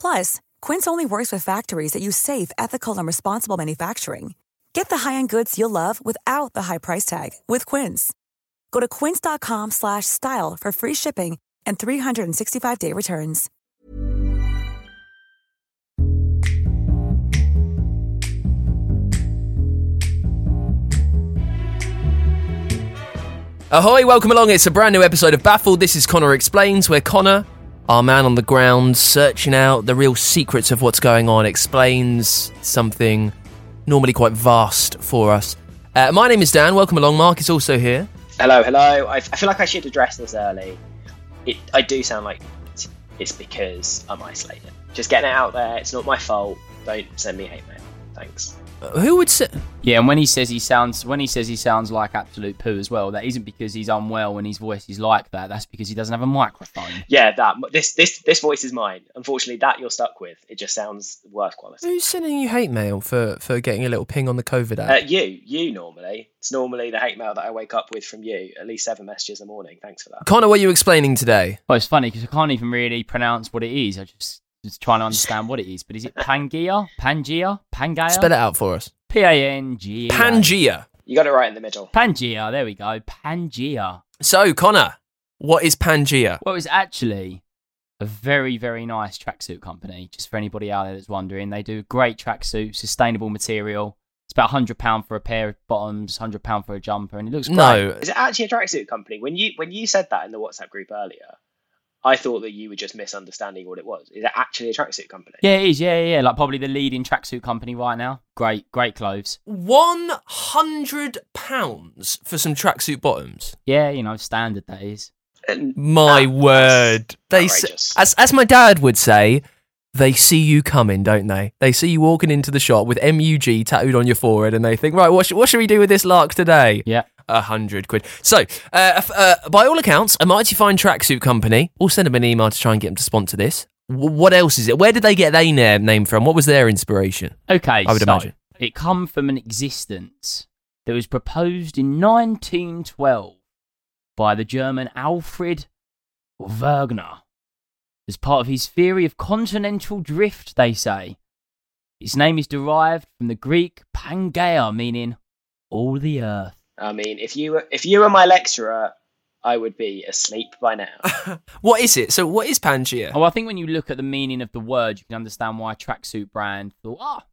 Plus, Quince only works with factories that use safe, ethical, and responsible manufacturing. Get the high-end goods you'll love without the high price tag with Quince. Go to quince.com slash style for free shipping and 365-day returns. Ahoy, welcome along. It's a brand new episode of Baffled. This is Connor Explains, where Connor, our man on the ground, searching out the real secrets of what's going on, explains something normally quite vast for us. Uh, my name is Dan. Welcome along. Mark is also here. Hello, hello. I, I feel like I should address this early. It, I do sound like it's, it's because I'm isolated. Just getting it out there. It's not my fault. Don't send me hate mail. Thanks. Who would say. Yeah, and when he says he sounds when he says he sounds like absolute poo as well, that isn't because he's unwell and his voice is like that. That's because he doesn't have a microphone. Yeah, that this this this voice is mine. Unfortunately, that you're stuck with. It just sounds worse quality. Who's sending you hate mail for, for getting a little ping on the COVID app? Uh, you, you normally. It's normally the hate mail that I wake up with from you. At least seven messages a morning. Thanks for that. Connor, what are you explaining today? Well, it's funny because I can't even really pronounce what it is. I just just trying to understand what it is. But is it Pangea? Pangea? Pangea? Spell it out for us. P A N G. E A. Pangea. You got it right in the middle. Pangea. There we go. Pangea. So, Connor, what is Pangea? Well, it's actually a very, very nice tracksuit company. Just for anybody out there that's wondering, they do great tracksuit, sustainable material. It's about hundred pound for a pair of bottoms, hundred pound for a jumper, and it looks great. No. Is it actually a tracksuit company? When you when you said that in the WhatsApp group earlier, I thought that you were just misunderstanding what it was. Is it actually a tracksuit company? Yeah, it is. Yeah, yeah, yeah. Like probably the leading tracksuit company right now. Great, great clothes. One hundred pounds for some tracksuit bottoms. Yeah, you know, standard that is. And My that- word! They s- as as my dad would say, they see you coming, don't they? They see you walking into the shop with MUG tattooed on your forehead, and they think, right, what, sh- what should we do with this lark today? Yeah. A hundred quid. So, uh, uh, by all accounts, a mighty fine tracksuit company. We'll send them an email to try and get them to sponsor this. W- what else is it? Where did they get their name, from? What was their inspiration? Okay, I would so imagine. it come from an existence that was proposed in 1912 by the German Alfred Wegener as part of his theory of continental drift. They say its name is derived from the Greek Pangaea, meaning all the earth. I mean, if you were if you were my lecturer, I would be asleep by now. What is it? So, what is Pangea? Oh, I think when you look at the meaning of the word, you can understand why a tracksuit brand thought, ah,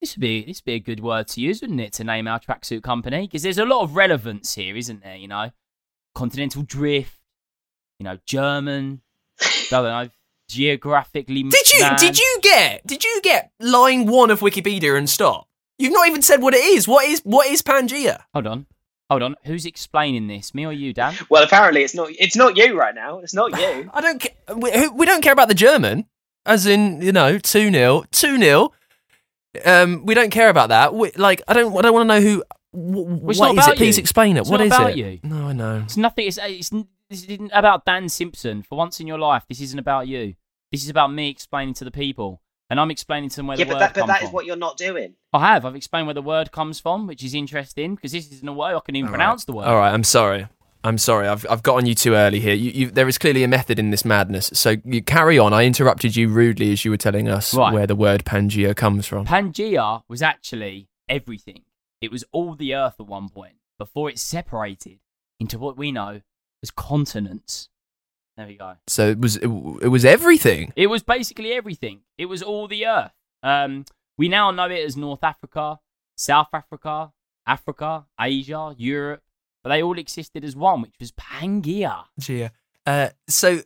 this would be this would be a good word to use, wouldn't it, to name our tracksuit company? Because there's a lot of relevance here, isn't there? You know, continental drift, you know, German, I don't know, geographically. Did you man. did you get did you get line one of Wikipedia and stop? You've not even said what it is. What is what is Pangea? Hold on, hold on. Who's explaining this? Me or you, Dan? well, apparently it's not it's not you right now. It's not you. I don't ca- we, we don't care about the German, as in you know two 0 two 0 Um, we don't care about that. We, like I don't I don't want to know who. wh- it's what not is it? Please you. explain it. It's What not is about it? you. No, I know. It's nothing. It's, it's this isn't about Dan Simpson. For once in your life, this isn't about you. This is about me explaining to the people, and I'm explaining to them where yeah, the but word that but comes that from. is what you're not doing. I have. I've explained where the word comes from, which is interesting because this isn't a word I can even All right. pronounce the word. All right, I'm sorry. I'm sorry. I've I've got on you too early here. You, you, there is clearly a method in this madness. So you carry on. I interrupted you rudely as you were telling us Right. where the word Pangea comes from. Pangea was actually everything. It was all the earth at one point before it separated into what we know as continents. There we go. so it was it, it was everything. It was basically everything. It was all the earth. Um, we now know it as North Africa, South Africa, Africa, Asia, Europe, but they all existed as one, which was Pangea. Pangea. Uh, so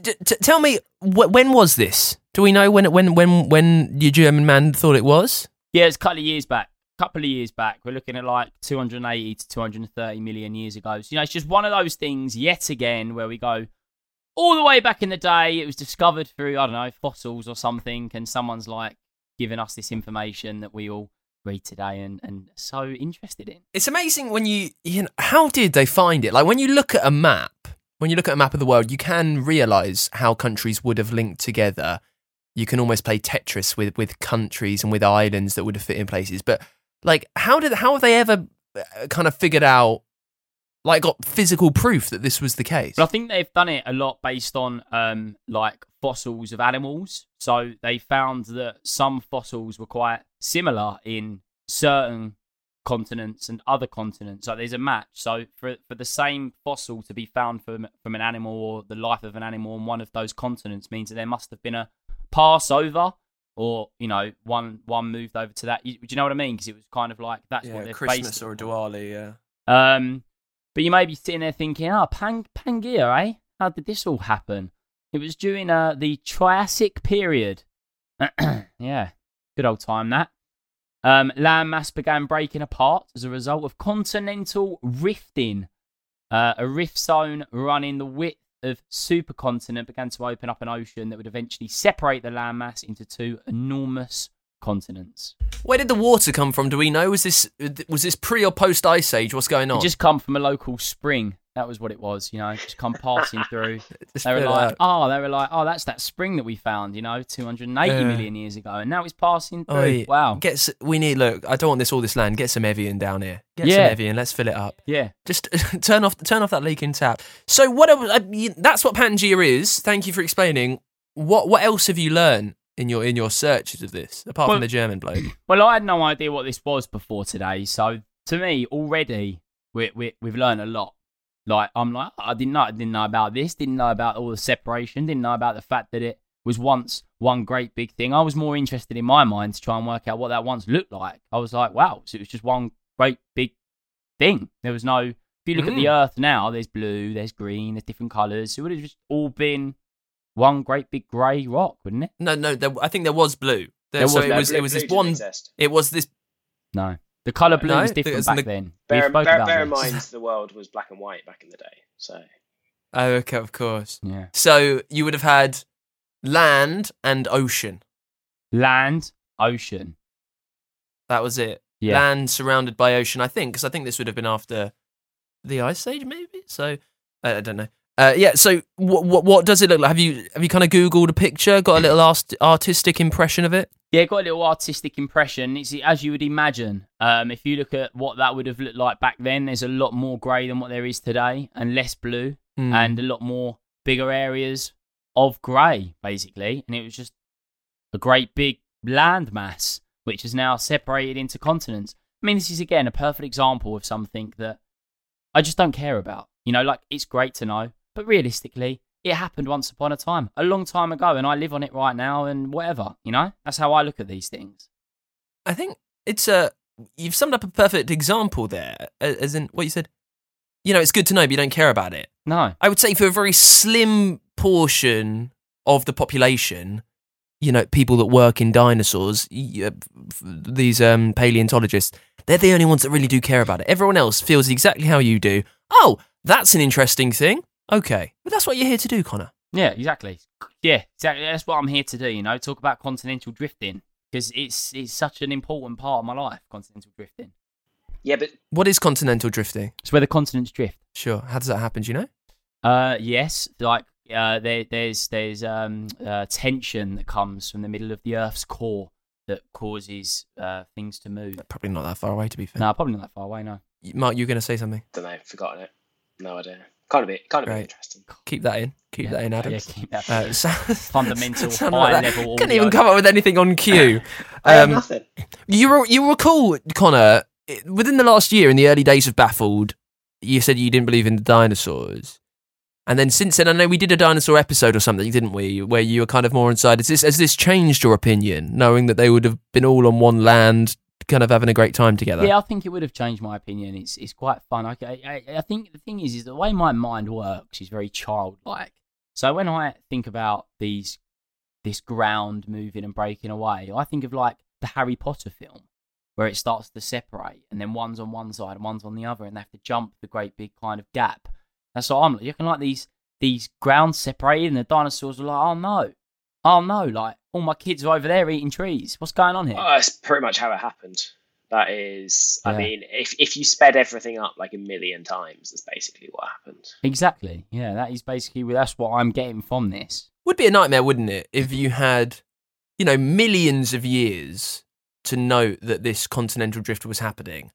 t- t- tell me, wh- when was this? Do we know when when when when your German man thought it was? Yeah, it's a couple of years back. A couple of years back. We're looking at like 280 to 230 million years ago. So, you know, it's just one of those things yet again where we go all the way back in the day. It was discovered through, I don't know, fossils or something. And someone's like giving us this information that we all read today and, and so interested in. It's amazing when you, you know, how did they find it? Like when you look at a map, when you look at a map of the world, you can realize how countries would have linked together. You can almost play Tetris with, with countries and with islands that would have fit in places. But like, how did how have they ever uh, kind of figured out, like, got physical proof that this was the case? But I think they've done it a lot based on um, like fossils of animals. So they found that some fossils were quite similar in certain continents and other continents. So there's a match. So for for the same fossil to be found from from an animal or the life of an animal on one of those continents means that there must have been a Passover or you know one one moved over to that. You, do you know what I mean? Because it was kind of like that's what they're based it on. Diwali, yeah. Um, but you may be sitting there thinking, "Oh, Pang- Pangaea, eh? How did this all happen?" It was during uh, the Triassic period. yeah, good old time that. Um, land mass began breaking apart as a result of continental rifting. Uh, a rift zone running the width of supercontinent began to open up an ocean that would eventually separate the landmass into two enormous continents. Where did the water come from? Do we know? Was this was this pre or post ice age? What's going on? It just come from a local spring. That was what it was, you know, just come passing through. They were like, out. oh, they were like, oh, that's that spring that we found, you know, 280 Yeah. million years ago, and now it's passing through. Oi, wow. Get we need look. I don't want this all this land. Get some Evian down here. Get Yeah. some Evian. Let's fill it up. yeah. Just turn off turn off that leaking tap. So what? el- uh, That's what Pangea is. Thank you for explaining. What what else have you learned in your in your searches of this apart Well- from the German bloke? Well, I had no idea what this was before today, so to me, already we, we we've learned a lot. Like I'm like, oh, I didn't know, I didn't know about this, didn't know about all the separation, didn't know about the fact that it was once one great big thing. I was more interested in my mind to try and work out what that once looked like. I was like, wow, so it was just one great big thing. There was no. If you look at the mm. Earth now, there's blue, there's green, there's different colours. So it would have just all been one great big grey rock, wouldn't it? No, no. There, I think there was blue. There, There so was- it no, was Blue- it was this one. exist. It was this. No, the colour blue No, was different because back the- then. Bear, we bear, bear in mind, the world was black and white back in the day. So Oh, okay, of course. Yeah. So you would have had land and ocean. Land, ocean. That was it. Yeah. Land surrounded by ocean, I think, because I think this would have been after the ice age, maybe. So uh, I don't know. Uh, yeah. So what, what what does it look like? Have you have you kind of googled a picture? Got a little art- artistic impression of it? Yeah, got a little artistic impression. It's as you would imagine. Um, if you look at what that would have looked like back then, there's a lot more grey than what there is today, and less blue, Hmm. and a lot more bigger areas of grey, basically. And it was just a great big land mass, which is now separated into continents. I mean, this is again a perfect example of something that I just don't care about. You know, like it's great to know, but realistically, it happened once upon a time, a long time ago, and I live on it right now, and whatever. You know, that's how I look at these things. I think it's a. You've summed up a perfect example there, as in what you said. You know, it's good to know, but you don't care about it. No, I would say for a very slim portion of the population, you know, people that work in dinosaurs, these um, paleontologists, they're the only ones that really do care about it. Everyone else feels exactly how you do. Oh, that's an interesting thing. Okay, but that's what you're here to do, Connor. yeah, exactly. Yeah, exactly. That's what I'm here to do. You know, talk about continental drifting because it's it's such an important part of my life. Continental drifting. yeah, but What is continental drifting? It's where the continents drift. Sure. How does that happen? Do you know? Uh, yes, like uh, there, there's there's um uh, tension that comes from the middle of the Earth's core that causes uh things to move. Probably not that far away, to be fair. No, probably not that far away. No. Mark, you're going to say something. don't know, forgotten it. No idea. Kind of be, kind of be Great. interesting. Keep that in. Keep Yeah, that in, Adam. Yeah, keep that. Uh, in. so- Fundamental, Sound like high that. level Couldn't even come up with anything on cue. I have Um, nothing. You you recall, Connor, within the last year, in the early days of Baffled, you said you didn't believe in the dinosaurs. And then since then, I know we did a dinosaur episode or something, didn't we? Where you were kind of more inside. Has this, has this changed your opinion, knowing that they would have been all on one land, kind of having a great time together? Yeah, I think it would have changed my opinion. It's it's quite fun. I, I, I think the thing is, is the way my mind works is very childlike. So when I think about these, this ground moving and breaking away, I think of like the Harry Potter film, where it starts to separate, and then one's on one side and one's on the other, and they have to jump the great big kind of gap. That's what I'm. looking like these these grounds separated, and the dinosaurs are like, oh no, oh no, like all my kids are over there eating trees. What's going on here? Oh, that's pretty much how it happened. That is, I mean, if if you sped everything up like a million times, that's basically what happened. Exactly. Yeah, that is basically that's what I'm getting from this. Would be a nightmare, wouldn't it, if you had, you know, millions of years to note that this continental drift was happening,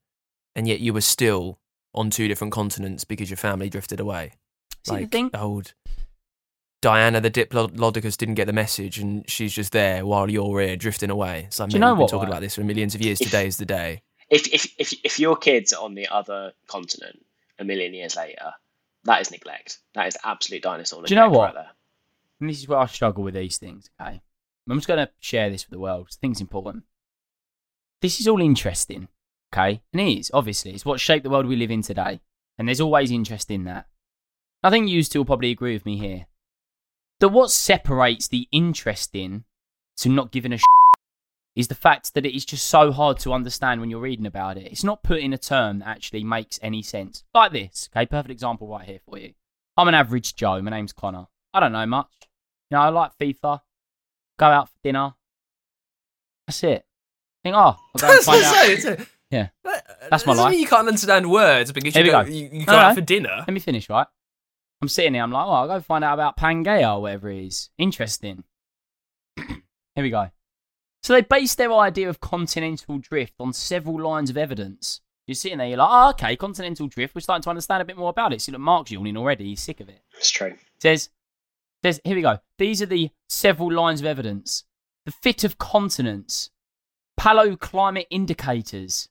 and yet you were still on two different continents because your family drifted away. See, the like thing- old Diana the Diplodocus didn't get the message, and she's just there while you're here drifting away. It's like, Do you mate, know we've been what, talking right? about this for millions of years. If- Today is the day. If if if if your kids are on the other continent a million years later, that is neglect. That is absolute dinosaur neglect Do you know what? right. And this is where I struggle with these things, okay? I'm just going to share this with the world. I think it's important. This is all interesting, okay? And it is, obviously. It's what shaped the world we live in today. And there's always interest in that. I think you two will probably agree with me here. That what separates the interesting to not giving a is the fact that it is just so hard to understand when you're reading about it. It's not put in a term that actually makes any sense. Like this, okay? Perfect example right here for you. I'm an average Joe. My name's Connor. I don't know much. You know, I like FIFA. Go out for dinner. That's it. I Think, oh, I'll go and find out. Yeah. That's my life. you can't understand words because Here you we go, go. you, you go no. out for dinner. Let me finish, right? I'm sitting here. I'm like, oh, I'll go find out about Pangea or whatever it is. Interesting. here we go. So they based their idea of continental drift on several lines of evidence. You're sitting there, you're like, oh, okay, continental drift. We're starting to understand a bit more about it. See, look, Mark's yawning already. He's sick of it. It's true. says, says, here we go. These are the several lines of evidence. The fit of continents, paleoclimate indicators,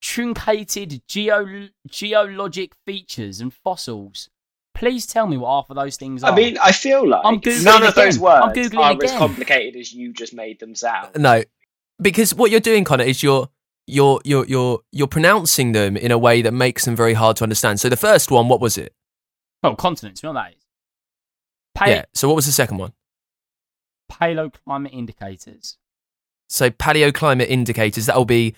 truncated geo- geologic features and fossils. Please tell me what half of those things are. I mean, I feel like I'm Googling none of those words I'm Googling are as complicated as you just made them sound. No, because what you're doing, Connor, is you're you're you're you're you're pronouncing them in a way that makes them very hard to understand. So the first one, what was it? oh, continents, you know that is? Pa- yeah. So what was the second one? Paleoclimate indicators. So paleoclimate indicators. That will be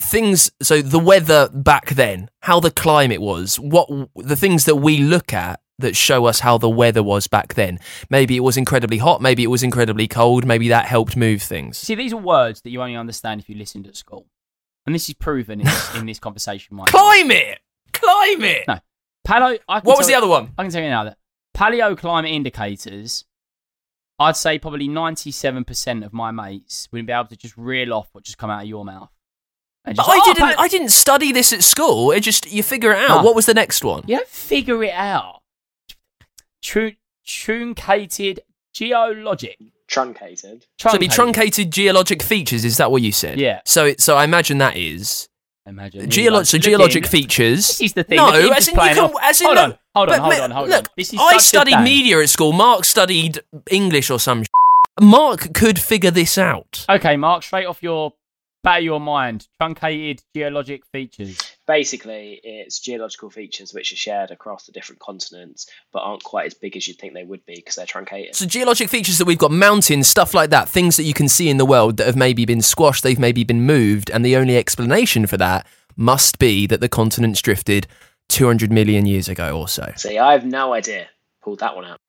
things. So the weather back then, how the climate was, what the things that we look at that show us how the weather was back then. Maybe it was incredibly hot. Maybe it was incredibly cold. Maybe that helped move things. See, these are words that you only understand if you listened at school. And this is proven in this, in this conversation now. Climate, climate. No. Paleo. What was the other one? I can tell you now that paleoclimate indicators, I'd say probably 97% of my mates wouldn't be able to just reel off what just come out of your mouth. And But just, I "Oh, didn't. I didn't study this at school. It just you figure it out. No. What was the next one? You don't figure it out. Tru- truncated geologic. Truncated. So it'd be Truncated. truncated geologic features. Is that what you said? Yeah. So it, so I imagine that is Imagine. here geolo- so geologic in. features. This is the thing. No, Look, he's as in you can. off. As in hold no, on, hold on, hold on, hold look, on. This is I studied media at school. Mark studied English or some. Mark could figure this out. Okay, Mark, straight off your bat of your mind. Truncated geologic features. Basically, it's geological features which are shared across the different continents, but aren't quite as big as you'd think they would be because they're truncated. So geologic features that we've got mountains, stuff like that, things that you can see in the world that have maybe been squashed, they've maybe been moved, and the only explanation for that must be that the continents drifted 200 million years ago or so. See, I have no idea. Pulled that one out.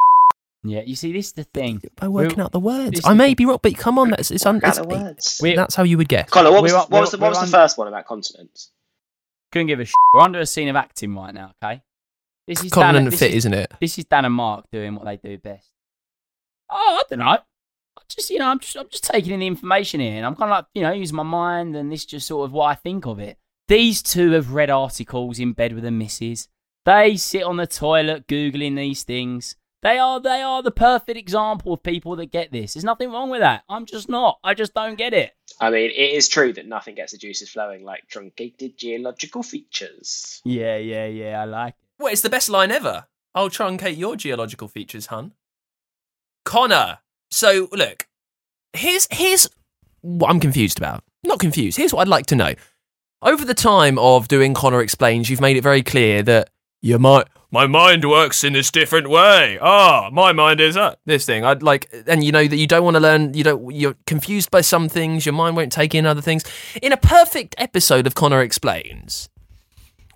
Yeah, you see, this is the thing. By working We're- out the words. I may be wrong, but come on, that's it's, un- Out it's the words. We- that's how you would guess. Connor, what was, the, what was, the, what was we're the on- first one about continents? Couldn't give a shit. We're under a scene of acting right now, okay? This is Dan, and- this fit, is, isn't it? This is Dan and Mark doing what they do best. Oh, I don't know. I just, you know, I'm just, I'm just taking in the information here, and I'm kind of like, you know, using my mind, and this just sort of what I think of it. These two have read articles in bed with the missus. They sit on the toilet googling these things. They are, they are the perfect example of people that get this. There's nothing wrong with that. I'm just not. I just don't get it. I mean, it is true that nothing gets the juices flowing like truncated geological features. Yeah, yeah, yeah. I like it. Well, it's the best line ever. I'll truncate your geological features, hun. Connor. So look, here's here's what I'm confused about. Not confused. Here's what I'd like to know. Over the time of doing Connor explains, you've made it very clear that your mind my mind works in this different way. Ah, my mind is uh, this thing. I'd like and you know that you don't want to learn you don't you're confused by some things, your mind won't take in other things. In a perfect episode of Connor Explains,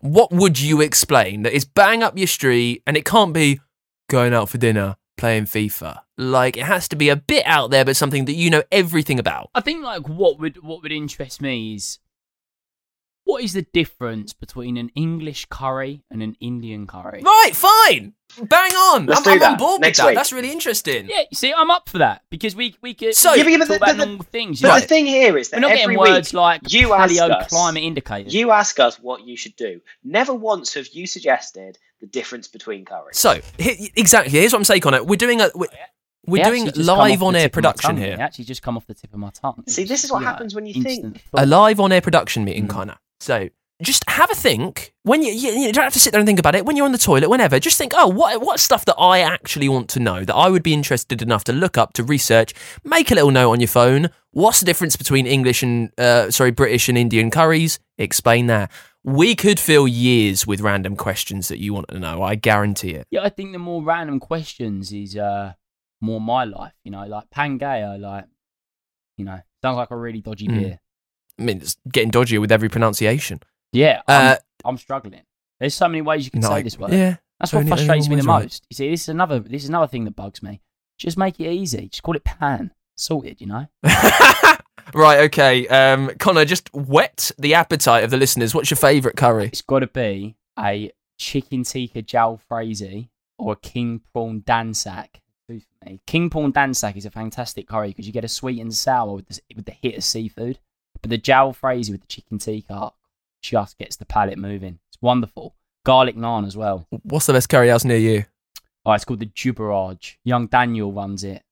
what would you explain that is bang up your street and it can't be going out for dinner, playing FIFA. Like it has to be a bit out there but something that you know everything about. I think like what would what would interest me is what is the difference between an English curry and an Indian curry? Right, fine. Bang on. Let's I'm, do I'm that on board next with that. week. That's really interesting. Yeah, you see, I'm up for that because we we could So- Yeah, but- talk but- about but- normal things. But you know. the thing here is that We're not every getting week words like you ask paleo us, climate indicator. You ask us what you should do. Never once have you suggested the difference between curries. So, he- exactly. Here's what I'm saying on it. We're doing a we're, we're They doing actually just come off live on air tip of my production tongue. They here. actually just come off the tip of my tongue. See, this is what you know, happens when you think. thought. A live on air production meeting, Mm. Connor. So just have a think when you, you you don't have to sit there and think about it when you're on the toilet whenever just think oh what what stuff that i actually want to know that i would be interested enough to look up to research make a little note on your phone what's the difference between english and uh, sorry british and indian curries explain that we could fill years with random questions that you want to know i guarantee it Yeah, I think the more random questions is uh more my life. You know, like Pangea, like you know, sounds like a really dodgy Mm. beer. I mean it's getting dodgier with every pronunciation Yeah, Uh, I'm, I'm struggling. There's so many ways you can no, say this word. yeah That's what frustrates me the right. most. You see, this is another this is another thing that bugs me. Just make it easy. Just call it pan. Sorted, you know? right okay um connor just whet the appetite of the listeners what's your favorite curry It's gotta be a chicken tikka jalfrezi or a king prawn dansak. Two for me. King prawn dansak is a fantastic curry because you get a sweet and sour with the, with the hit of seafood. But the jowl jalfrezi with the chicken tikka just gets the palate moving. It's wonderful. Garlic naan as well. what's the best curry house near you Oh, it's called the Jubaraj. Young Daniel runs it.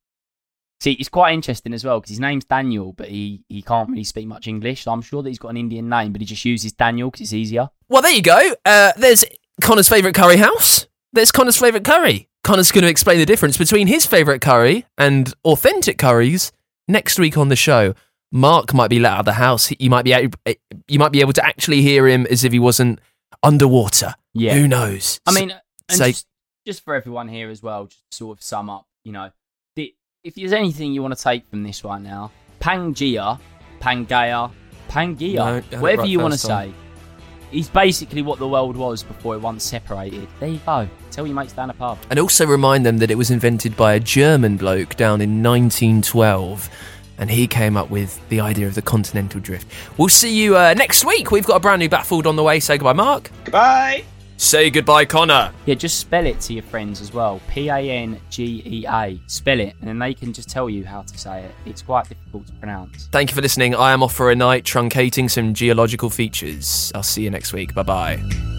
See, it's quite interesting as well because his name's Daniel, but he, he can't really speak much English. So I'm sure that he's got an Indian name, but he just uses Daniel because it's easier. Well, there you go. Uh, there's Connor's favourite curry house. There's Connor's favourite curry. Connor's going to explain the difference between his favourite curry and authentic curries next week on the show. Mark might be let out of the house. You might be able, you might be able to actually hear him as if he wasn't underwater. Yeah. Who knows? I mean, and say- just, just for everyone here as well, just to sort of sum up, you know, the, if there's anything you want to take from this right now, Pangaea, Pangea, Pangaea, No, uh, whatever right you want to say, is basically what the world was before it once separated. There you go. Tell your mates down a pub. And also remind them that it was invented by a German bloke down in 1912. And he came up with the idea of the continental drift. We'll see you uh, next week. We've got a brand new Baffled on the way. Say goodbye, Mark. Goodbye. Say goodbye, Connor. Yeah, just spell it to your friends as well. P A N G E A. Spell it, and then they can just tell you how to say it. It's quite difficult to pronounce. Thank you for listening. I am off for a night truncating some geological features. I'll see you next week. Bye bye.